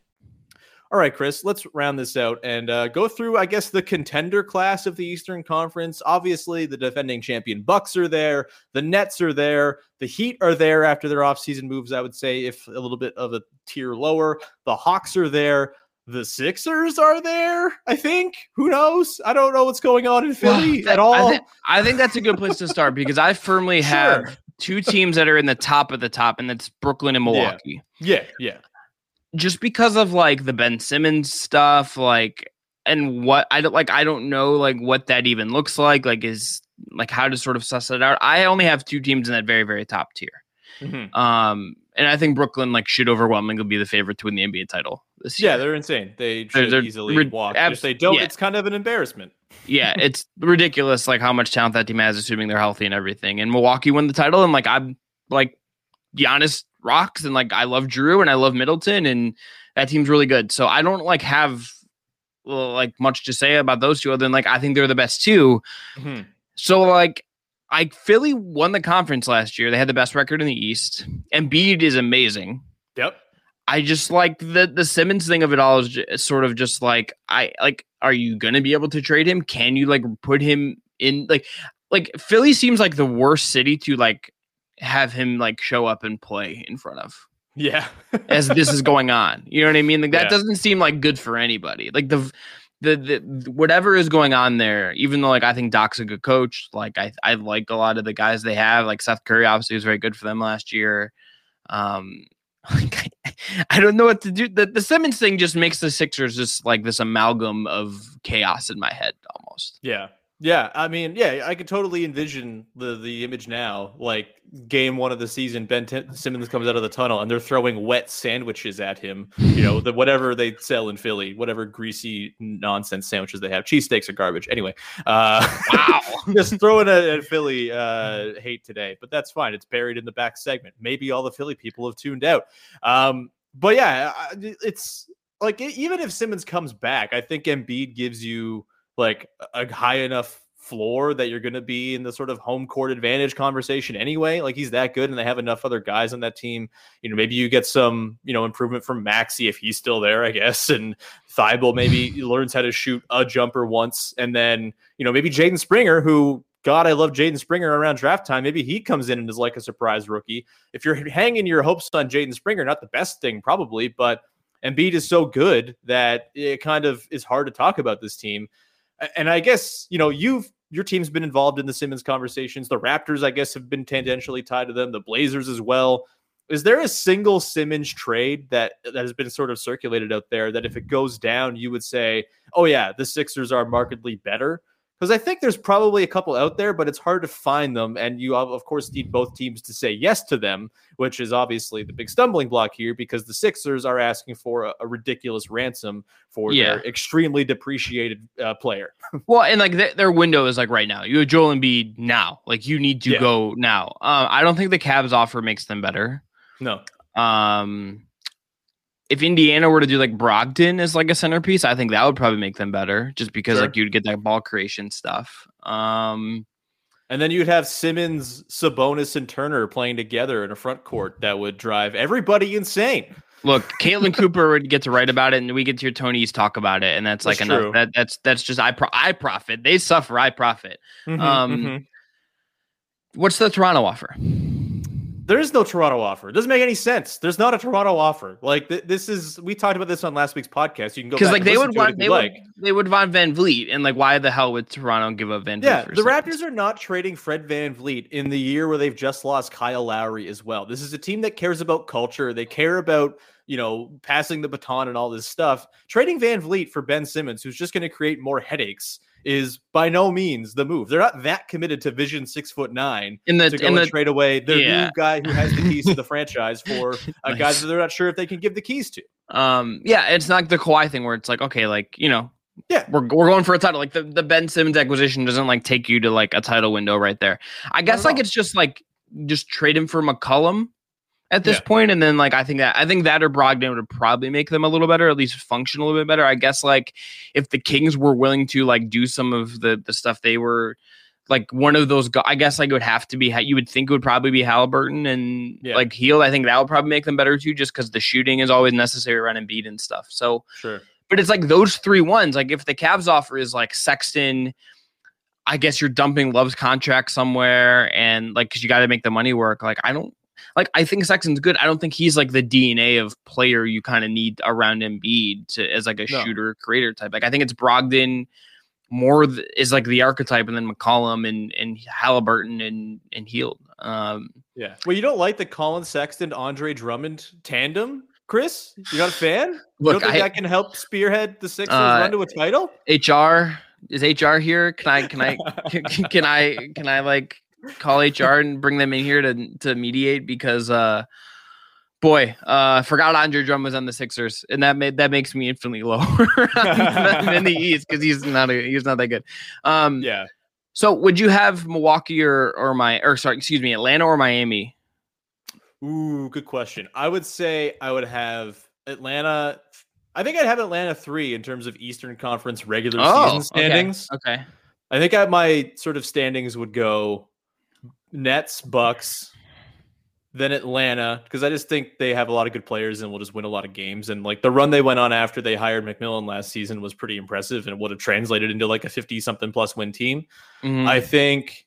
All right, Chris, let's round this out and uh, go through, I guess, the contender class of the Eastern Conference. Obviously, the defending champion Bucks are there, the Nets are there, the Heat are there after their offseason moves, I would say, if a little bit of a tier lower. The Hawks are there. The Sixers are there, I think. Who knows? I don't know what's going on in Philly at all. I, th- I, think that's a good place to start because I firmly [LAUGHS] sure. have two teams that are in the top of the top, and that's Brooklyn and Milwaukee. Yeah, yeah. yeah just because of like the Ben Simmons stuff, like and what I don't like I don't know like what that even looks like. Like is like how to sort of suss it out. I only have two teams in that very, very top tier. Mm-hmm. Um and I think Brooklyn like should overwhelmingly be the favorite to win the NBA title this year. Yeah, they're insane. They should they're, they're easily re- walk. Abs- if they don't, yeah. it's kind of an embarrassment. yeah, [LAUGHS] it's ridiculous like how much talent that team has, assuming they're healthy and everything. And Milwaukee won the title, and like I'm like Giannis rocks and like I love Jrue and I love Middleton and that team's really good. So I don't like have like much to say about those two other than like I think they're the best 2 mm-hmm. So like I Philly won the conference last year. They had the best record in the East. and Embiid is amazing. Yep. I just like the the Simmons thing of it all is sort of just like I like are you going to be able to trade him? Can you like put him in like like Philly seems like the worst city to like have him like show up and play in front of. Yeah. [LAUGHS] as this is going on. You know what I mean? Like that yeah. doesn't seem like good for anybody. Like the, the the whatever is going on there, even though like I think Doc's a good coach, like I I like a lot of the guys they have. Like Seth Curry obviously was very good for them last year. Um [LAUGHS] like I, I don't know what to do. The the Simmons thing just makes the Sixers just like this amalgam of chaos in my head almost. Yeah. Yeah, I mean, yeah, I could totally envision the the image now. Like game one of the season, Ben T- Simmons comes out of the tunnel and they're throwing wet sandwiches at him. You know, the whatever they sell in Philly, whatever greasy nonsense sandwiches they have. Cheesesteaks are garbage. Anyway, uh, wow, [LAUGHS] just throwing a, a Philly uh, hate today, but that's fine. It's buried in the back segment. Maybe all the Philly people have tuned out. Um, but yeah, it's like even if Simmons comes back, I think Embiid gives you like a high enough floor that you're going to be in the sort of home court advantage conversation anyway. Like he's that good, and they have enough other guys on that team. You know, maybe you get some you know improvement from Maxey if he's still there, I guess, and Thybulle maybe [LAUGHS] learns how to shoot a jumper once, and then you know maybe Jaden Springer who. God, I love Jaden Springer around draft time. Maybe he comes in and is like a surprise rookie. If you're hanging your hopes on Jaden Springer, not the best thing probably, but Embiid is so good that it kind of is hard to talk about this team and I guess you know you've your team's been involved in the Simmons conversations. The Raptors, I guess, have been tangentially tied to them. The Blazers as well. Is there a single Simmons trade that that has been sort of circulated out there that if it goes down, you would say, "Oh yeah, the Sixers are markedly better"? Because I think there's probably a couple out there, but it's hard to find them. And you, of course, need both teams to say yes to them, which is obviously the big stumbling block here because the Sixers are asking for a, a ridiculous ransom for yeah. their extremely depreciated uh, player. [LAUGHS] well, and like th- their window is like right now. You have Joel Embiid now. Like you need to yeah. go now. Uh, I don't think the Cavs offer makes them better. No. Um, if Indiana were to do like Brogdon as like a centerpiece, I think that would probably make them better, just because Sure. like you'd get that ball creation stuff. Um, And then you'd have Simmons, Sabonis, and Turner playing together in a front court that would drive everybody insane. look, [LAUGHS] Caitlin Cooper would get to write about it, and we get to hear Tony East talk about it, and that's like That's enough. true. That that's that's just I pro- I profit. They suffer. I profit. Mhm, Um, mhm. What's the Toronto offer? There is no Toronto offer. It doesn't make any sense. There's not a Toronto offer. Like th- this is we talked about this on last week's podcast. You can go Because like they would want they would like. they would want VanVleet, and like why the hell would Toronto give up VanVleet? Yeah, the? Raptors are not trading Fred VanVleet in the year where they've just lost Kyle Lowry as well. This is a team that cares about culture. They care about, you know, passing the baton and all this stuff. Trading VanVleet for Ben Simmons, who's just going to create more headaches, is by no means the move. They're not that committed to Vision six foot nine in the to go in and the trade away their yeah. new guy who has the keys to the [LAUGHS] franchise for a guy that they're not sure if they can give the keys to. um yeah, it's not the Kawhi thing where it's like okay, like you know. Yeah. We're, we're going for a title. Like the, the Ben Simmons acquisition doesn't like take you to like a title window right there. I guess at like all. it's just like just trade him for McCollum at this Yeah. point, and then like I think that I think that or Brogdon would probably make them a little better, at least function a little bit better. I guess like if the Kings were willing to like do some of the the stuff they were like one of those I guess like it would have to be you would think it would probably be Halliburton and Yeah. like Hield. I think that would probably make them better too, just because the shooting is always necessary around Embiid and stuff. So Sure. but it's like those three ones. Like if the Cavs offer is like Sexton, I guess you're dumping Love's contract somewhere, and like because you got to make the money work. Like I don't like. I think Sexton's good. I don't think he's like the DNA of player you kind of need around Embiid to as like a No. shooter creator type. Like I think it's Brogdon more th- is like the archetype, and then McCollum and and Halliburton and and Hield. Um, Yeah. Well, you don't like the Collin Sexton Andre Drummond tandem, Chris? You not a fan? you don't think I- that can help spearhead the Sixers Uh, run to a title? HR is HR here? Can I can I [LAUGHS] can, can I can I like call HR and bring them in here to to mediate because uh boy uh I forgot Andre Drummond was on the Sixers and that made that makes me infinitely [LAUGHS] lower in the [LAUGHS] East because he's not a, he's not that good. Um Yeah. so would you have Milwaukee or or my or sorry excuse me Atlanta or Miami? Ooh, good question. I would say I would have Atlanta. I think I'd have Atlanta three in terms of Eastern Conference regular season standings. Oh, Okay. I think I, my sort of standings would go Nets, Bucks, then Atlanta, because I just think they have a lot of good players and will just win a lot of games. And like the run they went on after they hired McMillan last season was pretty impressive and would have translated into like a 50 something plus win team. Mhm. I think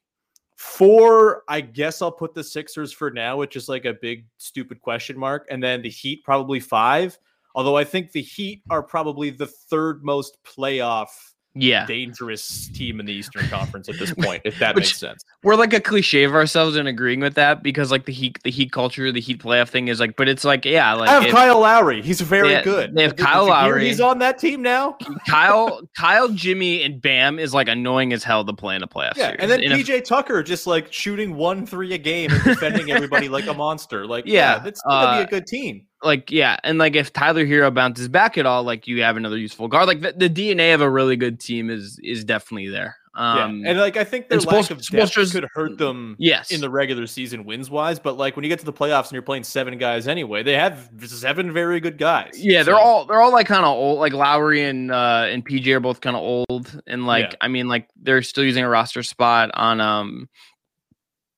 four, I guess I'll put the Sixers for now, which is like a big stupid question mark. And then the Heat probably five. Although I think the Heat are probably the third most playoff yeah. dangerous team in the Eastern [LAUGHS] Conference at this point, if that Which- makes sense. we're like a cliche of ourselves in agreeing with that because like the heat the heat culture the heat playoff thing is like but it's like yeah like I have if Kyle Lowry. He's very Yeah, good. they have Did- Kyle Lowry. He's on that team now. Kyle [LAUGHS] Kyle Jimmy and Bam is like annoying as hell to play in a playoff Yeah, series. and then In a- PJ Tucker just like shooting one three a game and defending everybody like a monster. Like, [LAUGHS] Yeah, yeah, that's gonna uh, be a good team. Like yeah and like if Tyler Herro bounces back at all like you have another useful guard like the, the DNA of a really good team is is definitely there um yeah, and like I think their lack Spolst- of depth could hurt them yes in the regular season wins wise. But like when you get to the playoffs and you're playing seven guys anyway, they have seven very good guys. Yeah, they're all they're all like kind of old. Like Lowry and uh and PJ are both kind of old, and like Yeah. I mean, like they're still using a roster spot on um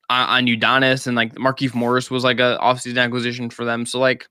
on, on Udonis, and like Markieff Morris was like a offseason acquisition for them. So like,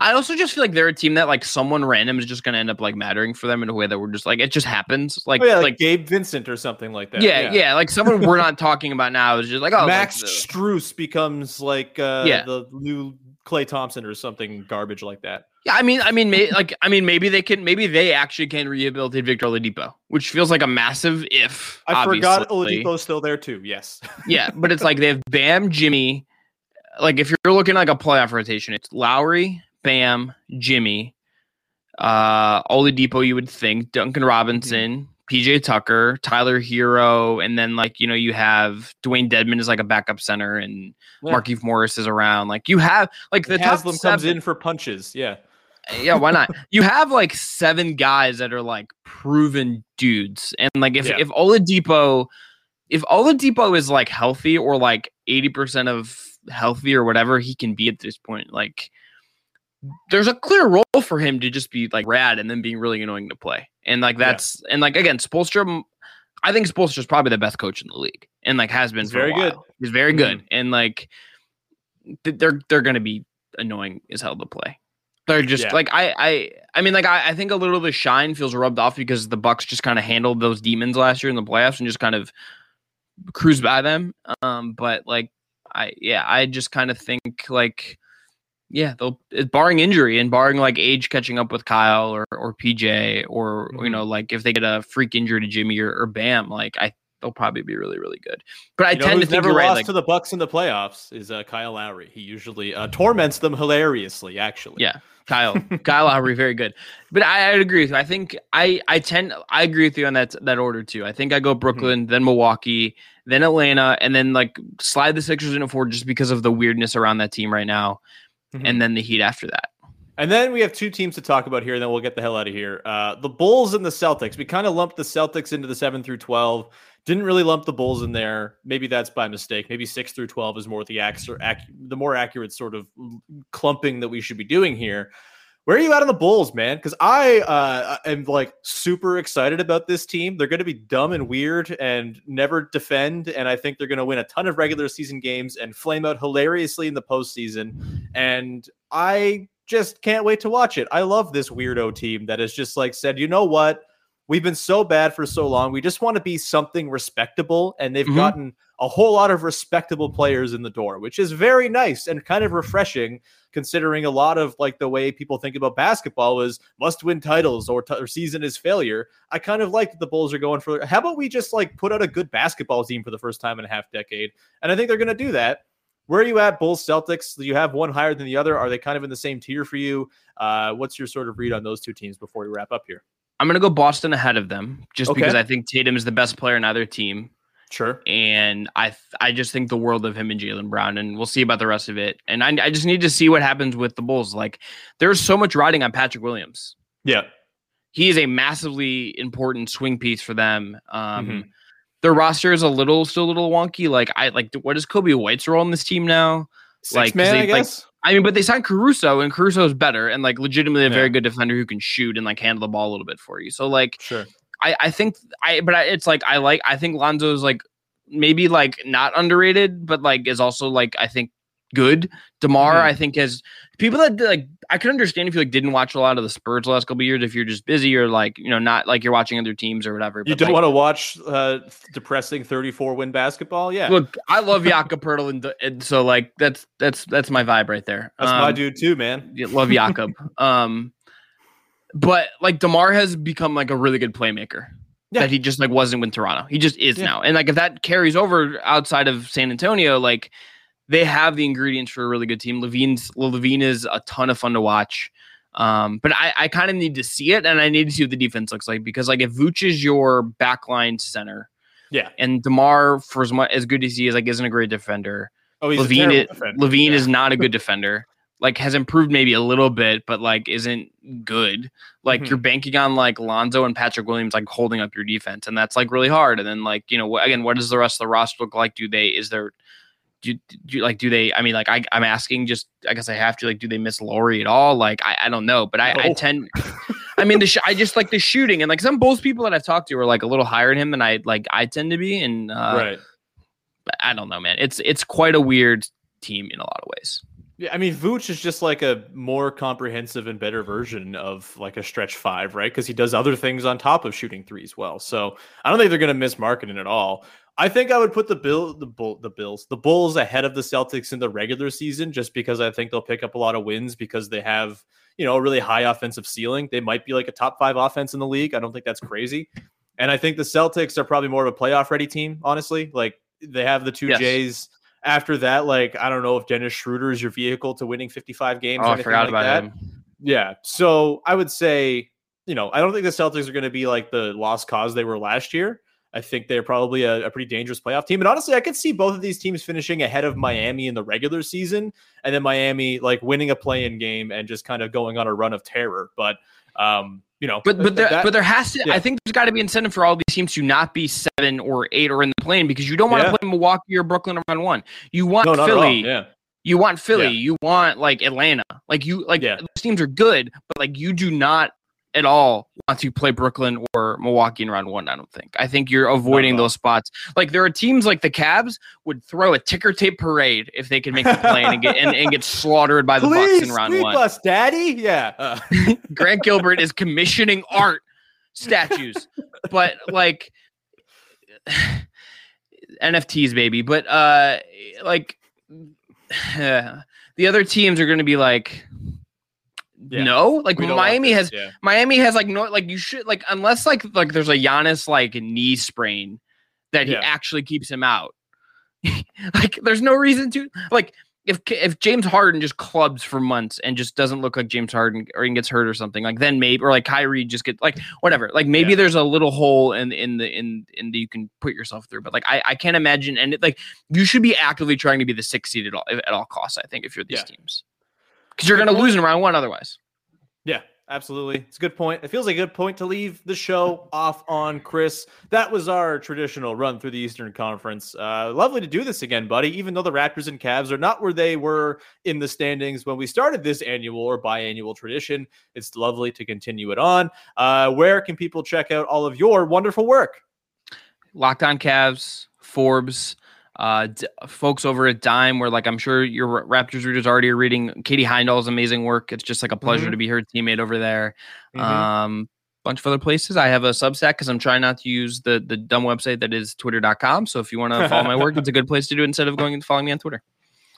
I also just feel like they're a team that like someone random is just gonna end up like mattering for them in a way that we're just like it just happens. Like Oh, yeah, like, like Gabe Vincent or something like that. yeah, yeah like someone we're not [LAUGHS] talking about now is just like oh Max like, Strus becomes like uh, Yeah. the new Klay Thompson or something garbage like that. Yeah, I mean, I mean, may, like, I mean, maybe they can, maybe they actually can rehabilitate Victor Oladipo, which feels like a massive if. I forgot obviously. Oladipo's still there too. Yes. Yeah, but it's like they have Bam, Jimmy. Like if you're looking like a playoff rotation, it's Lowry, Bam, Jimmy, uh, Oladipo. You would think Duncan Robinson, PJ Tucker, Tyler Herro, and then like you know you have Dewayne Dedmon is like a backup center, and Yeah. Markieff Morris is around. Like you have like the top Haslem comes seven- in for punches. Yeah. yeah, why not? [LAUGHS] You have like seven guys that are like proven dudes, and like if Yeah. if Oladipo, if Oladipo is like healthy or like eighty percent of healthy or whatever he can be at this point, like there's a clear role for him to just be like rad and then being really annoying to play. And like that's and like again, Spoelstra, I think Spoelstra Spoelstra's probably the best coach in the league, and like has been He's for very a while. good. He's very good, Mhm. and like th- they're they're gonna be annoying as hell to play. They're just Yeah. like I I I mean like I, I think a little of the shine feels rubbed off because the Bucks just kind of handled those demons last year in the playoffs and just kind of cruised by them. Um, but like I yeah I just kind of think like yeah they'll barring injury and barring like age catching up with Kyle or or PJ or you Mhm. know like if they get a freak injury to Jimmy or, or Bam like I they'll probably be really really good. But I You know tend to think never you're right like to the Bucks in the playoffs is uh, Kyle Lowry. He usually uh, torments them hilariously. Actually, Yeah. Kyle, Kyle Lowry, very good. But I, I'd agree with you. I think I, I tend, I agree with you on that that order too. I think I go Brooklyn, then Milwaukee, then Atlanta, and then like slide the Sixers into four just because of the weirdness around that team right now, Mhm. and then the Heat after that. And then we have two teams to talk about here, and then we'll get the hell out of here. Uh, the Bulls and the Celtics. We kind of lumped the Celtics into the seven through twelve. Didn't really lump the Bulls in there. Maybe that's by mistake. Maybe six through twelve is more the ac- the more accurate sort of clumping that we should be doing here. Where are you at on the Bulls, man? Because I uh, am like super excited about this team. They're going to be dumb and weird and never defend, and I think they're going to win a ton of regular season games and flame out hilariously in the postseason. And I just can't wait to watch it. I love this weirdo team that has just like said, you know what? We've been so bad for so long. We just want to be something respectable. And they've Mhm. gotten a whole lot of respectable players in the door, which is very nice and kind of refreshing considering a lot of like the way people think about basketball is must win titles or, t- or season is failure. I kind of like that the Bulls are going for how about we just like put out a good basketball team for the first time in a half decade? And I think they're going to do that. Where are you at, Bulls Celtics? Do you have one higher than the other? Are they kind of in the same tier for you? Uh, what's your sort of read on those two teams before we wrap up here? I'm gonna go Boston ahead of them just Okay. because I think Tatum is the best player in either team, Sure. and I th- I just think the world of him and Jaylen Brown, and we'll see about the rest of it. And I I just need to see what happens with the Bulls. Like there's so much riding on Patrick Williams. Yeah. he is a massively important swing piece for them. Um, Mhm. Their roster is a little still a little wonky. Like I like what is Coby White's role in this team now? Six Like, man, they, I like, guess. I mean, but they signed Caruso, and Caruso is better and like legitimately a Yeah. very good defender who can shoot and like handle the ball a little bit for you. So like sure. I I think I but I, it's like I like I think Lonzo's like maybe like not underrated, but like is also like I think good. DeMar Mhm. I think has people that like I could understand if you like didn't watch a lot of the Spurs the last couple years if you're just busy or like you know not like you're watching other teams or whatever. You don't like, want to watch uh, depressing 34 win basketball? Yeah. look. I love [LAUGHS] Jakob Poeltl and, and so like that's that's that's my vibe right there. That's my Um, dude too, man. Yeah, love Jakob. [LAUGHS] um, but like DeMar has become like a really good playmaker. Yeah. That he just like wasn't with Toronto. He just is Yeah. now. And like if that carries over outside of San Antonio, like they have the ingredients for a really good team. LaVine's LaVine is a ton of fun to watch. Um, but I, I kind of need to see it and I need to see what the defense looks like because like if Vooch is your backline center Yeah. and DeMar for as much as good as he is, like isn't a great defender. Oh, he's LaVine, is, defender. LaVine Yeah. is not a [LAUGHS] good defender. Like has improved maybe a little bit, but like isn't good. Like Mhm. you're banking on like Lonzo and Patrick Williams like holding up your defense, and that's like really hard. And then like you know wh- again, what does the rest of the roster look like? Do they is there do, do like do they? I mean like I I'm asking just I guess I have to like do they miss Lauri at all? Like I, I don't know, but I, I tend. [LAUGHS] I mean, the sh- I just like the shooting, and like some Bulls people that I've talked to are like a little higher in him than I like. I tend to be, and uh, right. I don't know, man. It's it's quite a weird team in a lot of ways. Yeah, I mean, Vooch is just like a more comprehensive and better version of like a stretch five, right? Because he does other things on top of shooting threes well. So I don't think they're going to miss Markkanen at all. I think I would put the bill, the bull, the Bills, the Bulls ahead of the Celtics in the regular season, just because I think they'll pick up a lot of wins because they have, you know, a really high offensive ceiling. They might be like a top five offense in the league. I don't think that's crazy. And I think the Celtics are probably more of a playoff ready team, honestly. Like they have the two Yes. J's. After that, like I don't know if Dennis Schroeder is your vehicle to winning 55 games. Oh, I forgot like about that. him. Yeah. So I would say, you know, I don't think the Celtics are going to be like the lost cause they were last year. I think they're probably a, a pretty dangerous playoff team. And honestly, I could see both of these teams finishing ahead of Miami in the regular season and then Miami like winning a play in game and just kind of going on a run of terror. But, um, you know, But but there, that- but there has to. yeah. I think there's got to be incentive for all these teams to not be seven or eight or in the plane because you don't want to Yeah. play Milwaukee or Brooklyn around one. You want no, not at all. Philly Yeah. You want Philly, Yeah. you want like Atlanta. Like you like Yeah. those teams are good, but like you do not at all want to play Brooklyn or Milwaukee in round one, I don't think. I think you're avoiding those spots. Like there are teams like the Cavs would throw a ticker tape parade if they could make the play and get and, and get [LAUGHS] slaughtered by the Please Bucks in round one. us, Daddy. Yeah. [LAUGHS] Uh, Grant Gilbert is commissioning art statues, but like [SIGHS] NFTs, baby. But uh, like [SIGHS] the other teams are going to be like, Yeah. no, like we don't want Miami has Yeah. Miami has like no like you should like unless like like there's a Giannis like knee sprain that he actually keeps him out. [LAUGHS] like there's no reason to like if if James Harden just clubs for months and just doesn't look like James Harden or he gets hurt or something like then maybe or like Kyrie just get like whatever like maybe Yeah. there's a little hole in in the in in the you can put yourself through but like I I can't imagine and it, like you should be actively trying to be the sixth seed at all at all costs I think if you're these Yeah. teams because you're gonna lose in round one otherwise. Yeah, absolutely. It's a good point. It feels like a good point to leave the show off on, Chris. That was our traditional run through the Eastern Conference. Uh, lovely to do this again, buddy. Even though the Raptors and Cavs are not where they were in the standings when we started this annual or biannual tradition, it's lovely to continue it on. Uh, where can people check out all of your wonderful work? Locked on Cavs, Forbes, uh, d- folks over at Dime, where like I'm sure your Raptors readers already are reading Katie Heindl's amazing work. It's just like a pleasure Mhm. to be her teammate over there. Mhm. Um, bunch of other places. I have a Substack because I'm trying not to use the the dumb website that is Twitter.com. So if you want to follow my work, it's a good place to do it instead of going and following me on Twitter.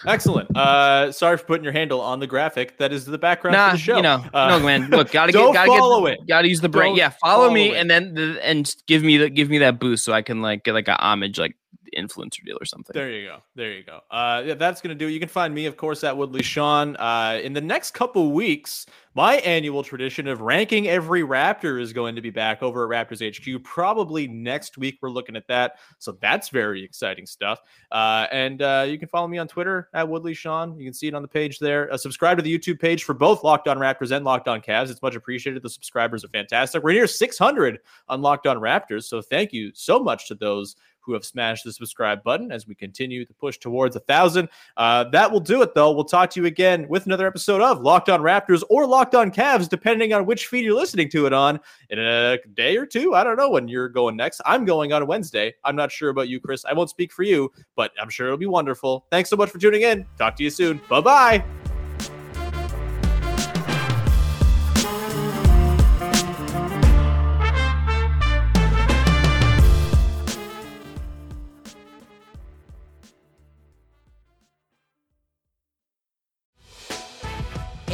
Excellent. Uh, sorry for putting your handle on the graphic. That is the background Nah, for the show. you know, Uh, no man. Look, gotta [LAUGHS] get, gotta follow get, it. gotta use the brain. Don't yeah, follow, me, it. and then the, and give me the give me that boost so I can like get like a homage like influencer deal or something. There you go. There you go. Uh, yeah, that's gonna do. it. You can find me, of course, at Woodley Sean. Uh, in the next couple weeks, my annual tradition of ranking every Raptor is going to be back over at Raptors HQ. Probably next week, we're looking at that. So that's very exciting stuff. Uh, and uh, you can follow me on Twitter at Woodley Sean. You can see it on the page there. Uh, subscribe to the YouTube page for both Locked On Raptors and Locked On Cavs. It's much appreciated. The subscribers are fantastic. We're near 600 on Locked On Raptors. So thank you so much to those who have smashed the subscribe button as we continue to push towards a thousand. Uh, that will do it, though. We'll talk to you again with another episode of Locked On Raptors or Locked On Cavs, depending on which feed you're listening to it on in a day or two. I don't know when you're going next. I'm going on Wednesday. I'm not sure about you, Chris. I won't speak for you, but I'm sure it'll be wonderful. Thanks so much for tuning in. Talk to you soon. Bye bye.